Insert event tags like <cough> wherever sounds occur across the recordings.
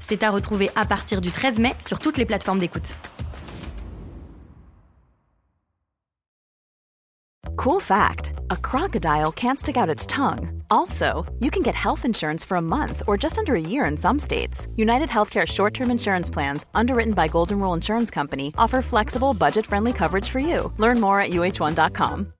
C'est à retrouver à partir du 13 mai sur toutes les plateformes d'écoute. Cool fact a crocodile can't stick out its tongue. Also, you can get health insurance for a month or just under a year in some states. United Healthcare short term insurance plans, underwritten by Golden Rule Insurance Company, offer flexible, budget friendly coverage for you. Learn more at uh1.com.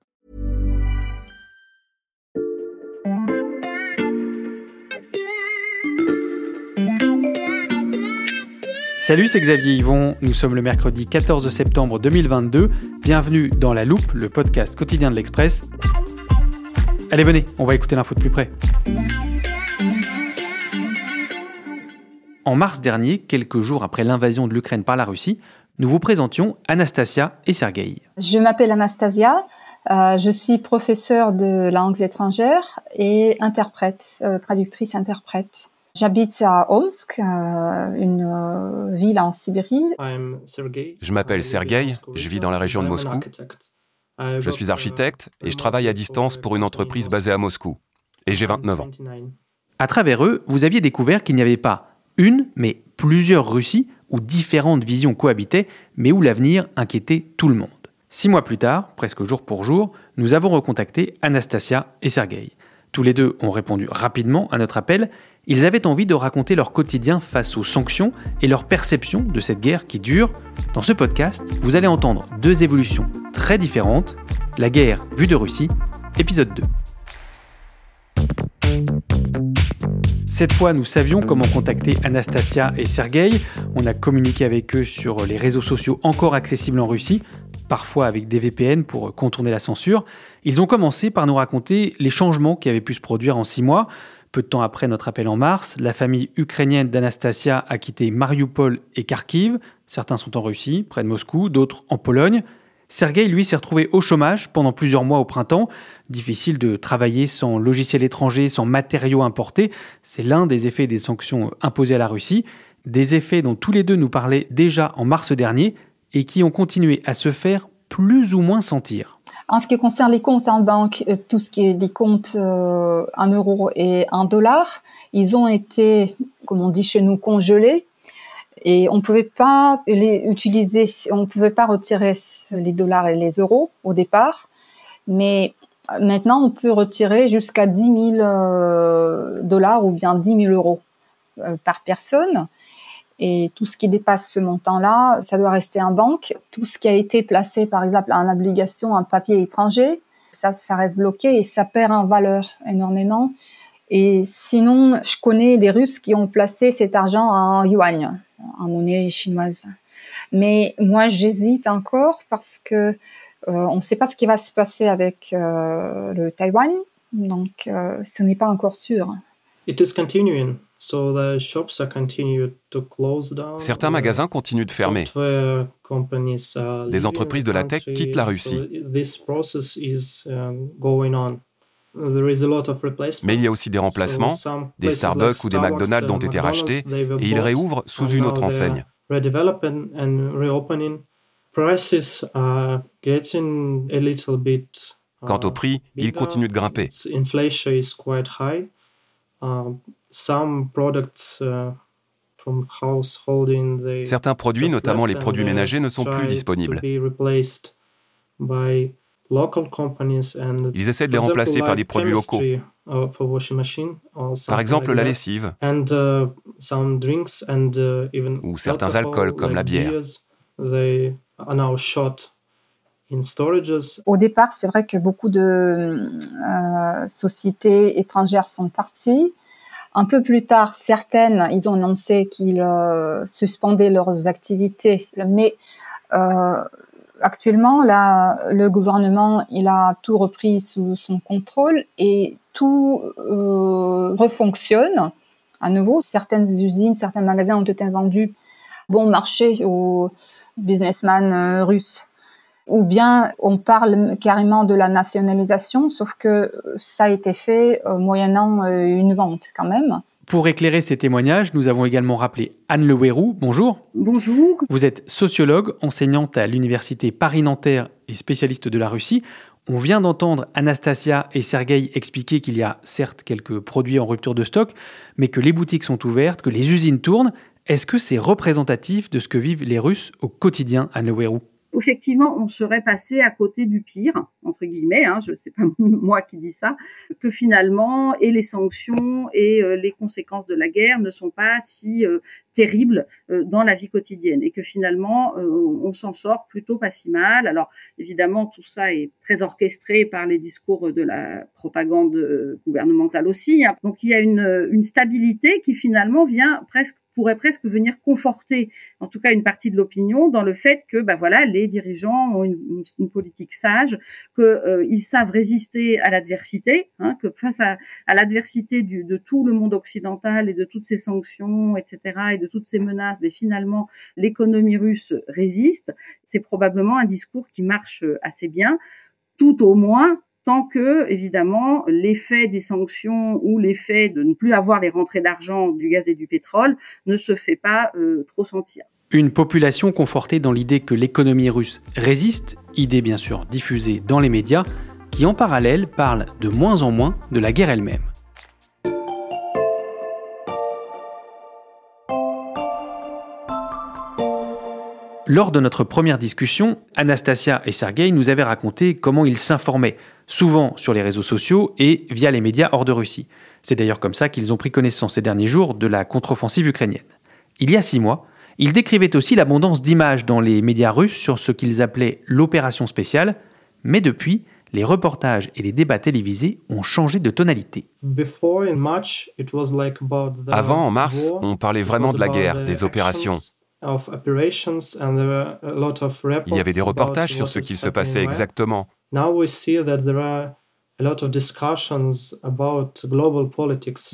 Salut, c'est Xavier Yvon. Nous sommes le mercredi 14 septembre 2022. Bienvenue dans La Loupe, le podcast quotidien de l'Express. Allez, venez, on va écouter l'info de plus près. En mars dernier, quelques jours après l'invasion de l'Ukraine par la Russie, nous vous présentions Anastasia et Sergei. Je m'appelle Anastasia, euh, je suis professeure de langues étrangères et interprète, euh, traductrice-interprète. J'habite à Omsk, euh, une euh, ville en Sibérie. Je m'appelle Sergei, je vis dans la région de Moscou. Je suis architecte et je travaille à distance pour une entreprise basée à Moscou. Et j'ai 29 ans. À travers eux, vous aviez découvert qu'il n'y avait pas une, mais plusieurs Russies où différentes visions cohabitaient, mais où l'avenir inquiétait tout le monde. Six mois plus tard, presque jour pour jour, nous avons recontacté Anastasia et Sergei. Tous les deux ont répondu rapidement à notre appel ils avaient envie de raconter leur quotidien face aux sanctions et leur perception de cette guerre qui dure. Dans ce podcast, vous allez entendre deux évolutions très différentes. La guerre vue de Russie, épisode 2. Cette fois, nous savions comment contacter Anastasia et Sergei. On a communiqué avec eux sur les réseaux sociaux encore accessibles en Russie, parfois avec des VPN pour contourner la censure. Ils ont commencé par nous raconter les changements qui avaient pu se produire en six mois. Peu de temps après notre appel en mars, la famille ukrainienne d'Anastasia a quitté Mariupol et Kharkiv. Certains sont en Russie, près de Moscou, d'autres en Pologne. Sergei, lui, s'est retrouvé au chômage pendant plusieurs mois au printemps. Difficile de travailler sans logiciel étranger, sans matériaux importés. C'est l'un des effets des sanctions imposées à la Russie. Des effets dont tous les deux nous parlaient déjà en mars dernier et qui ont continué à se faire plus ou moins sentir. En ce qui concerne les comptes en banque, euh, tout ce qui est des comptes euh, en euros et en dollars, ils ont été, comme on dit chez nous, congelés. Et on ne pouvait pas les utiliser, on ne pouvait pas retirer les dollars et les euros au départ. Mais maintenant, on peut retirer jusqu'à 10 000 euh, dollars ou bien 10 000 euros par personne. Et tout ce qui dépasse ce montant-là, ça doit rester en banque. Tout ce qui a été placé, par exemple, en obligation, en papier étranger, ça, reste bloqué et ça perd en valeur énormément. Et sinon, je connais des Russes qui ont placé cet argent en yuan, en monnaie chinoise. Mais moi, j'hésite encore parce que euh, on ne sait pas ce qui va se passer avec euh, le Taïwan, donc euh, ce n'est pas encore sûr. It is continuing. Certains magasins continuent de fermer. Des entreprises de la tech quittent la Russie. Um, Mais il y a aussi des remplacements. Des Starbucks ou des McDonald's ont été rachetés et ils réouvrent sous une autre enseigne. Quant au prix, il continue de grimper. Uh, Certains produits, notamment les produits ménagers, ne sont plus disponibles. Ils essaient de les remplacer par des produits locaux. Uh, par exemple, la lessive uh, ou certains alcools comme la bière. Au départ, c'est vrai que beaucoup de euh, sociétés étrangères sont parties. Un peu plus tard, certaines, ils ont annoncé qu'ils euh, suspendaient leurs activités, mais euh, actuellement, le gouvernement, il a tout repris sous son contrôle et tout euh, refonctionne à nouveau. Certaines usines, certains magasins ont été vendus bon marché aux businessmen russes ou bien on parle carrément de la nationalisation, sauf que ça a été fait moyennant une vente quand même. Pour éclairer ces témoignages, nous avons également rappelé Anne Le Bonjour. Bonjour. Vous êtes sociologue, enseignante à l'université Paris-Nanterre et spécialiste de la Russie. On vient d'entendre Anastasia et Sergei expliquer qu'il y a certes quelques produits en rupture de stock, mais que les boutiques sont ouvertes, que les usines tournent. Est-ce que c'est représentatif de ce que vivent les Russes au quotidien, Anne Le effectivement, on serait passé à côté du pire, entre guillemets, hein, je ne sais pas <laughs> moi qui dis ça, que finalement, et les sanctions et euh, les conséquences de la guerre ne sont pas si euh, terribles euh, dans la vie quotidienne et que finalement, on s'en sort plutôt pas si mal. Alors, évidemment, tout ça est très orchestré par les discours de la propagande gouvernementale aussi. Hein. Donc, il y a une, une stabilité qui finalement vient presque pourrait presque venir conforter, en tout cas une partie de l'opinion, dans le fait que, ben voilà, les dirigeants ont une, une, politique sage, qu'ils euh, savent résister à l'adversité, hein, que face à, à l'adversité de tout le monde occidental et de toutes ces sanctions, etc., et de toutes ces menaces, mais finalement l'économie russe résiste. C'est probablement un discours qui marche assez bien, tout au moins tant que, évidemment, l'effet des sanctions ou l'effet de ne plus avoir les rentrées d'argent du gaz et du pétrole ne se fait pas euh, trop sentir. Une population confortée dans l'idée que l'économie russe résiste, idée bien sûr diffusée dans les médias, qui en parallèle parle de moins en moins de la guerre elle-même. Lors de notre première discussion, Anastasia et Sergei nous avaient raconté comment ils s'informaient, souvent sur les réseaux sociaux et via les médias hors de Russie. C'est d'ailleurs comme ça qu'ils ont pris connaissance ces derniers jours de la contre-offensive ukrainienne. Il y a six mois, ils décrivaient aussi l'abondance d'images dans les médias russes sur ce qu'ils appelaient l'opération spéciale, mais depuis, les reportages et les débats télévisés ont changé de tonalité. Avant, en mars, on parlait vraiment de la guerre, des opérations. Il y avait des reportages sur ce qu'il se passait exactement.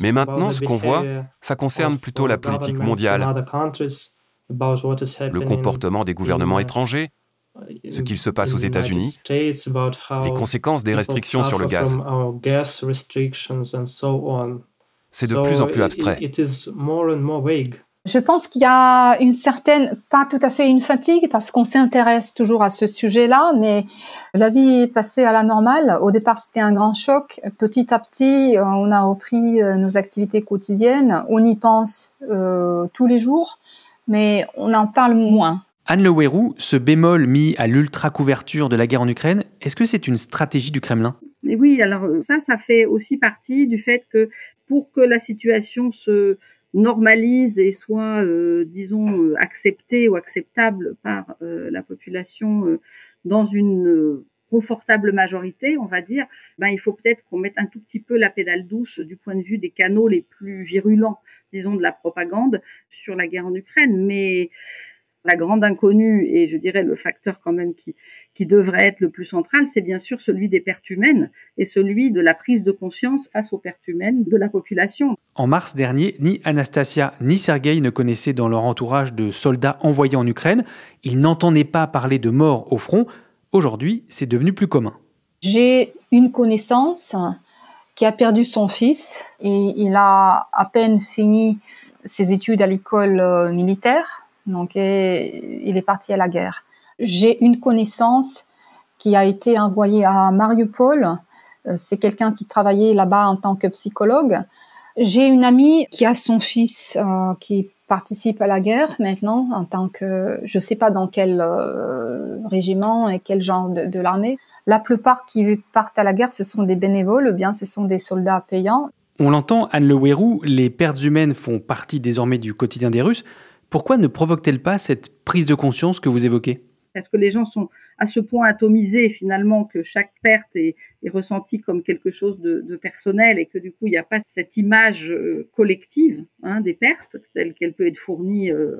Mais maintenant, ce qu'on voit, ça concerne plutôt la politique mondiale, le comportement des gouvernements étrangers, ce qu'il se passe aux États-Unis, les conséquences des restrictions sur le gaz. C'est de plus en plus abstrait. Je pense qu'il y a une certaine, pas tout à fait une fatigue, parce qu'on s'intéresse toujours à ce sujet-là, mais la vie est passée à la normale. Au départ, c'était un grand choc. Petit à petit, euh, on a repris euh, nos activités quotidiennes. On y pense euh, tous les jours, mais on en parle moins. Anne Le ce bémol mis à l'ultra-couverture de la guerre en Ukraine, est-ce que c'est une stratégie du Kremlin? Oui, alors ça, ça fait aussi partie du fait que pour que la situation se normalise et soit, euh, disons, euh, accepté ou acceptable par euh, la population dans une confortable majorité, on va dire, ben, il faut peut-être qu'on mette un tout petit peu la pédale douce du point de vue des canaux les plus virulents, disons, de la propagande sur la guerre en Ukraine. Mais la grande inconnue et je dirais le facteur quand même qui, qui devrait être le plus central, c'est bien sûr celui des pertes humaines et celui de la prise de conscience face aux pertes humaines de la population. En mars dernier, ni Anastasia ni Sergei ne connaissaient dans leur entourage de soldats envoyés en Ukraine. Ils n'entendaient pas parler de morts au front. Aujourd'hui, c'est devenu plus commun. J'ai une connaissance qui a perdu son fils et il a à peine fini ses études à l'école euh, militaire donc, il est parti à la guerre. J'ai une connaissance qui a été envoyée à Mariupol. Euh, c'est quelqu'un qui travaillait là-bas en tant que psychologue. J'ai une amie qui a son fils euh, qui participe à la guerre maintenant en tant que, je sais pas dans quel euh, régiment et quel genre de, l'armée. La plupart qui partent à la guerre, ce sont des bénévoles ou bien ce sont des soldats payants. On l'entend, Anne Le les pertes humaines font partie désormais du quotidien des Russes. Pourquoi ne provoque-t-elle pas cette prise de conscience que vous évoquez? Est-ce que les gens sont à ce point atomisés finalement que chaque perte est, ressentie comme quelque chose de, personnel et que du coup il n'y a pas cette image euh, collective hein, des pertes telle qu'elle peut être fournie euh,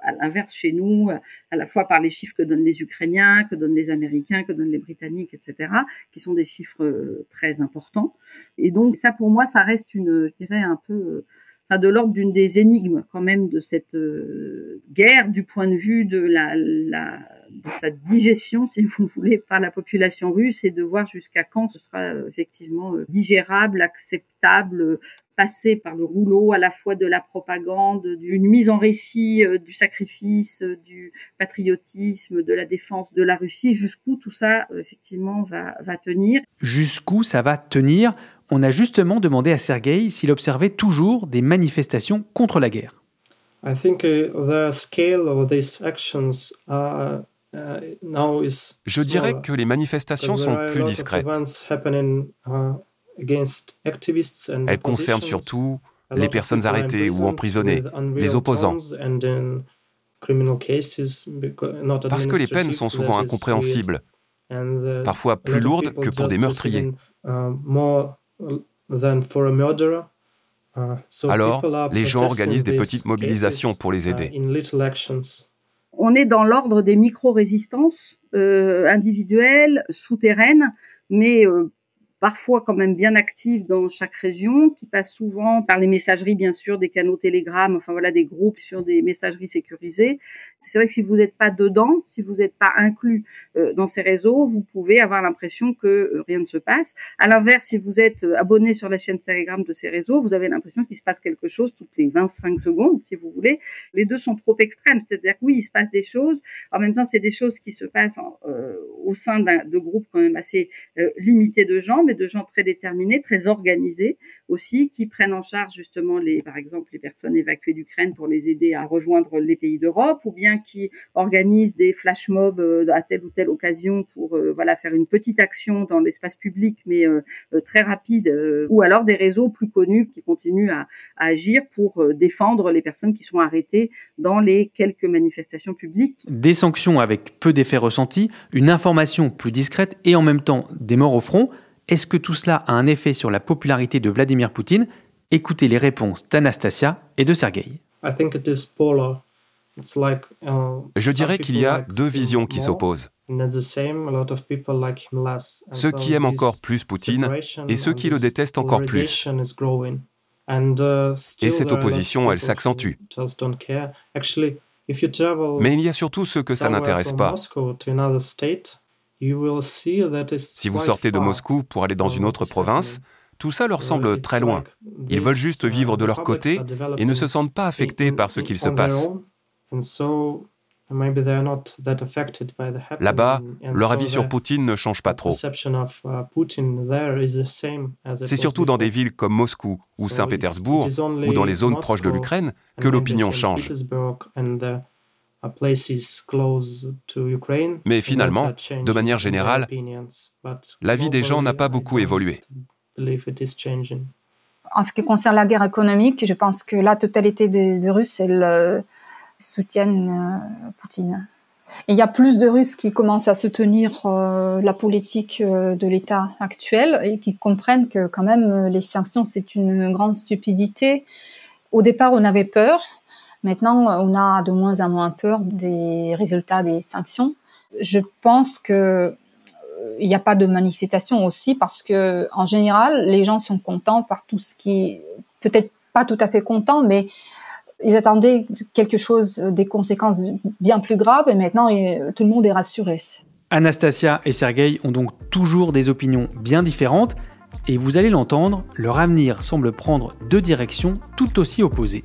à l'inverse chez nous, à la fois par les chiffres que donnent les Ukrainiens, que donnent les Américains, que donnent les Britanniques, etc., qui sont des chiffres euh, très importants. Et donc ça pour moi ça reste une, je dirais un peu enfin, de l'ordre d'une des énigmes quand même de cette euh, guerre du point de vue de la, la de sa digestion, si vous voulez, par la population russe et de voir jusqu'à quand ce sera euh, effectivement euh, digérable, acceptable, passer par le rouleau à la fois de la propagande, d'une mise en récit du sacrifice, du patriotisme, de la défense de la Russie, jusqu'où tout ça effectivement va, va tenir. Jusqu'où ça va tenir? On a justement demandé à Sergueï s'il observait toujours des manifestations contre la guerre. Uh, uh, Je dirais que les manifestations sont plus discrètes. Uh, Elles concernent surtout les personnes arrêtées ou emprisonnées, les opposants. Parce que les peines sont souvent incompréhensibles, parfois plus lourdes que pour des meurtriers. Uh, Alors, les gens organisent des petites mobilisations pour les uh, aider. On est dans l'ordre des micro-résistances euh, individuelles, souterraines, mais euh, parfois quand même bien active dans chaque région, qui passe souvent par les messageries, bien sûr, des canaux Telegram, enfin voilà, des groupes sur des messageries sécurisées. C'est vrai que si vous n'êtes pas dedans, si vous n'êtes pas inclus euh, dans ces réseaux, vous pouvez avoir l'impression que euh, rien ne se passe. À l'inverse, si vous êtes euh, abonné sur la chaîne Telegram de ces réseaux, vous avez l'impression qu'il se passe quelque chose toutes les 25 secondes, si vous voulez. Les deux sont trop extrêmes, c'est-à-dire que oui, il se passe des choses. En même temps, c'est des choses qui se passent au sein de groupes quand même assez limités de gens mais de gens très déterminés, très organisés aussi, qui prennent en charge justement les, par exemple, les personnes évacuées d'Ukraine pour les aider à rejoindre les pays d'Europe, ou bien qui organisent des flash mobs euh, à telle ou telle occasion pour euh, voilà faire une petite action dans l'espace public, mais euh, très rapide, ou alors des réseaux plus connus qui continuent à, à agir pour défendre les personnes qui sont arrêtées dans les quelques manifestations publiques. Des sanctions avec peu d'effets ressentis, une information plus discrète et en même temps des morts au front. Est-ce que tout cela a un effet sur la popularité de Vladimir Poutine? Écoutez les réponses d'Anastasia et de Sergei. Uh, Je dirais qu'il y a deux visions qui s'opposent. Ceux qui aiment encore plus Poutine et ceux qui le détestent encore plus. Uh, et cette opposition, elle s'accentue. Mais il y a surtout ceux que ça n'intéresse pas. Si vous sortez de Moscou pour aller dans une autre province, tout ça leur semble très loin. Ils veulent juste uh, vivre de leur côté et ne se sentent pas affectés par ce qu'il se passe. Là-bas, leur avis sur Poutine ne change pas trop. Uh, C'est surtout dans des villes comme Moscou ou Saint-Pétersbourg ou dans les zones proches de l'Ukraine que l'opinion change. Mais finalement, de manière générale, la vie des gens n'a pas beaucoup évolué. En ce qui concerne la guerre économique, je pense que la totalité des, Russes soutiennent euh, Poutine. il y a plus de Russes qui commencent à soutenir euh, la politique euh, de l'État actuel et qui comprennent que quand même les sanctions, c'est une grande stupidité. Au départ, on avait peur, Maintenant, on a de moins en moins peur des résultats des sanctions. Je pense que euh, il n'y a pas de manifestation aussi parce que en général, les gens sont contents par tout ce qui, peut-être pas tout à fait contents, mais ils attendaient quelque chose, des conséquences bien plus graves, et maintenant tout le monde est rassuré. Anastasia et Sergei ont donc toujours des opinions bien différentes, et vous allez l'entendre, leur avenir semble prendre deux directions tout aussi opposées.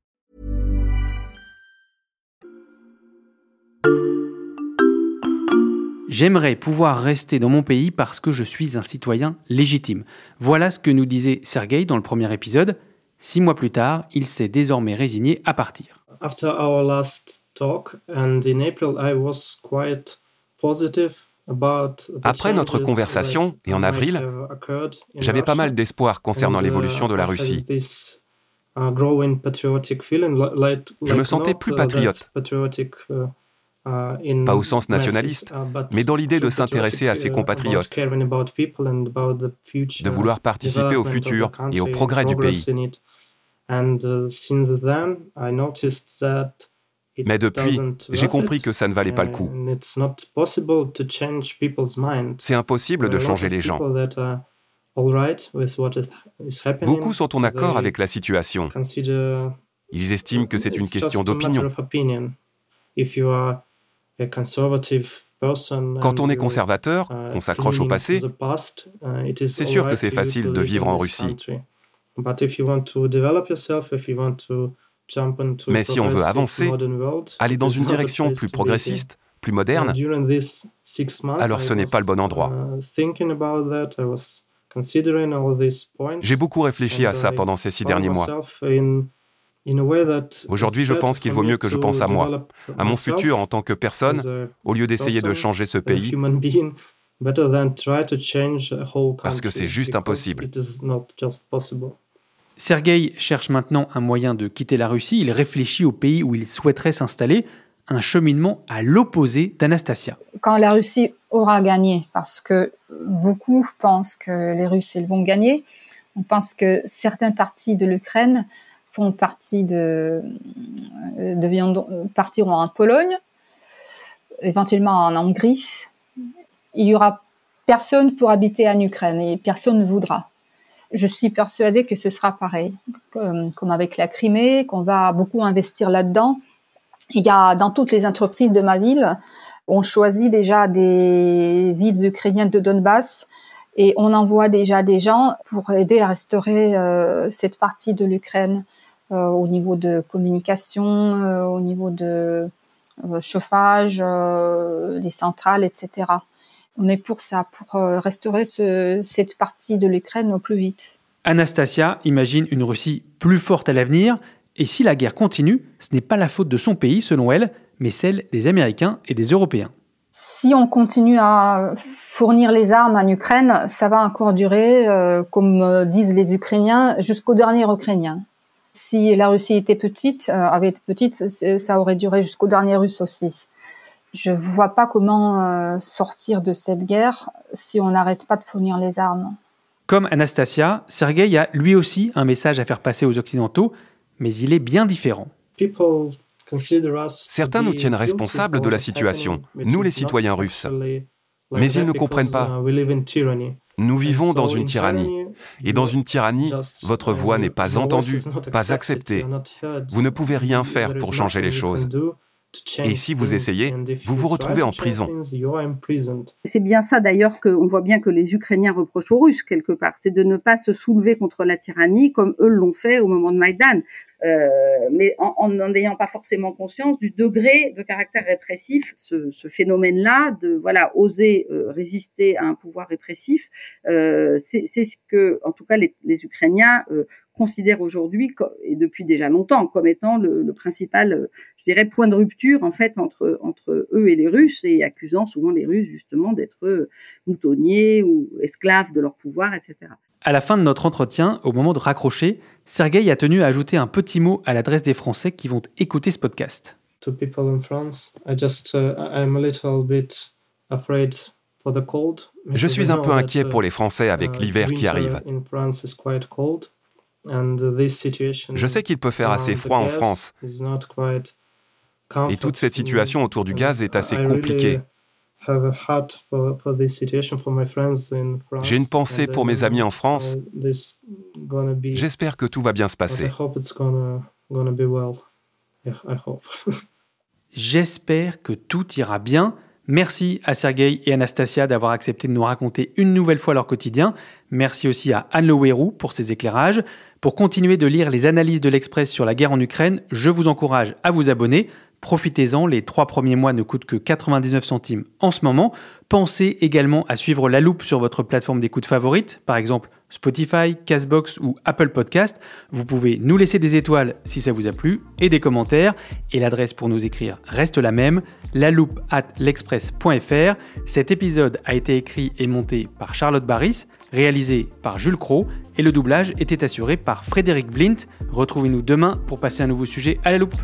J'aimerais pouvoir rester dans mon pays parce que je suis un citoyen légitime. Voilà ce que nous disait Sergei dans le premier épisode. Six mois plus tard, il s'est désormais résigné à partir. After our last talk, and in April, I was quite positive Après notre conversation, et en avril, j'avais pas mal d'espoir concernant uh, l'évolution de la Russie. Je me sentais plus patriote. Pas au sens nationaliste, mais dans l'idée de s'intéresser à ses compatriotes, de vouloir participer au futur et au progrès du pays. Mais depuis, j'ai compris que ça ne valait pas le coup. C'est impossible de changer les gens. Beaucoup sont en accord avec la situation. Ils estiment que c'est une question d'opinion. Quand on est conservateur, uh, qu'on s'accroche au passé, uh, c'est sûr que c'est facile de vivre en Russie. Mais si on veut avancer, aller dans une direction plus progressiste, plus moderne, alors ce n'est pas le bon endroit. Uh, J'ai beaucoup réfléchi à ça pendant ces six derniers mois. Aujourd'hui, je pense qu'il vaut mieux que je pense à moi, à mon futur en tant que personne, au lieu d'essayer de changer ce pays, parce que c'est juste impossible. Sergueï cherche maintenant un moyen de quitter la Russie. Il réfléchit au pays où il souhaiterait s'installer, un cheminement à l'opposé d'Anastasia. Quand la Russie aura gagné, parce que beaucoup pensent que les Russes ils vont gagner, on pense que certaines parties de l'Ukraine font partie de, de partiront en Pologne, éventuellement en Hongrie. Il y aura personne pour habiter en Ukraine et personne ne voudra je suis persuadée que ce sera pareil, comme, avec la Crimée, qu'on va beaucoup investir là-dedans. Il y a dans toutes les entreprises de ma ville, on choisit déjà des villes ukrainiennes de Donbass et on envoie déjà des gens pour aider à restaurer euh, cette partie de l'Ukraine euh, au niveau de communication, euh, au niveau de chauffage, des centrales, etc on est pour ça, pour euh, restaurer cette partie de l'Ukraine au plus vite. Anastasia imagine une Russie plus forte à l'avenir, et si la guerre continue, ce n'est pas la faute de son pays, selon elle, mais celle des Américains et des Européens. Si on continue à fournir les armes en Ukraine, ça va encore durer, euh, comme euh, disent les Ukrainiens, jusqu'au dernier Ukrainien. Si la Russie était petite, avait été petite, ça aurait duré jusqu'au dernier Russe aussi je ne vois pas comment euh, sortir de cette guerre si on n'arrête pas de fournir les armes. Comme Anastasia, Sergei a lui aussi un message à faire passer aux Occidentaux, mais il est bien différent. Certains nous tiennent responsables de la situation, nous les citoyens russes. Mais ils ne comprennent pas. Nous vivons dans une tyrannie. Et dans une tyrannie, votre voix n'est pas entendue, pas acceptée. Vous ne pouvez rien faire pour changer les choses. Et si vous essayez, vous vous retrouvez en prison. C'est bien ça d'ailleurs qu'on voit bien que les Ukrainiens reprochent aux Russes quelque part, c'est de ne pas se soulever contre la tyrannie comme eux l'ont fait au moment de Maïdan, euh, mais en n'ayant pas forcément conscience du degré de caractère répressif, ce, ce phénomène-là de voilà oser euh, résister à un pouvoir répressif, euh, c'est ce que en tout cas les, les Ukrainiens euh, considère aujourd'hui, et depuis déjà longtemps, comme étant le, principal, euh, je dirais, point de rupture en fait entre, entre eux et les Russes, et accusant souvent les Russes justement d'être euh, moutonniers ou esclaves de leur pouvoir, etc. À la fin de notre entretien, au moment de raccrocher, Sergei a tenu à ajouter un petit mot à l'adresse des Français qui vont écouter ce podcast. To people in France, I just, uh, I'm a little bit afraid for the cold. Je suis un peu inquiet pour les Français avec uh, l'hiver qui arrive. Je sais qu'il peut faire assez froid en France. Et toute cette situation autour du gaz est assez compliquée. J'ai une pensée pour mes amis en France. J'espère que tout va bien se passer. <laughs> J'espère que tout ira bien. Merci à Sergei et Anastasia d'avoir accepté de nous raconter une nouvelle fois leur quotidien. Merci aussi à Anne Lewerou pour ses éclairages. Pour continuer de lire les analyses de l'Express sur la guerre en Ukraine, je vous encourage à vous abonner. Profitez-en, les trois premiers mois ne coûtent que 99 centimes en ce moment. Pensez également à suivre la loupe sur votre plateforme d'écoute favorite, par exemple Spotify, Castbox ou Apple Podcast. Vous pouvez nous laisser des étoiles si ça vous a plu et des commentaires. Et l'adresse pour nous écrire reste la même, la loupe at l'express.fr. Cet épisode a été écrit et monté par Charlotte Barris, réalisé par Jules Cro et le doublage était assuré par Frédéric Blint. Retrouvez-nous demain pour passer un nouveau sujet à la loupe.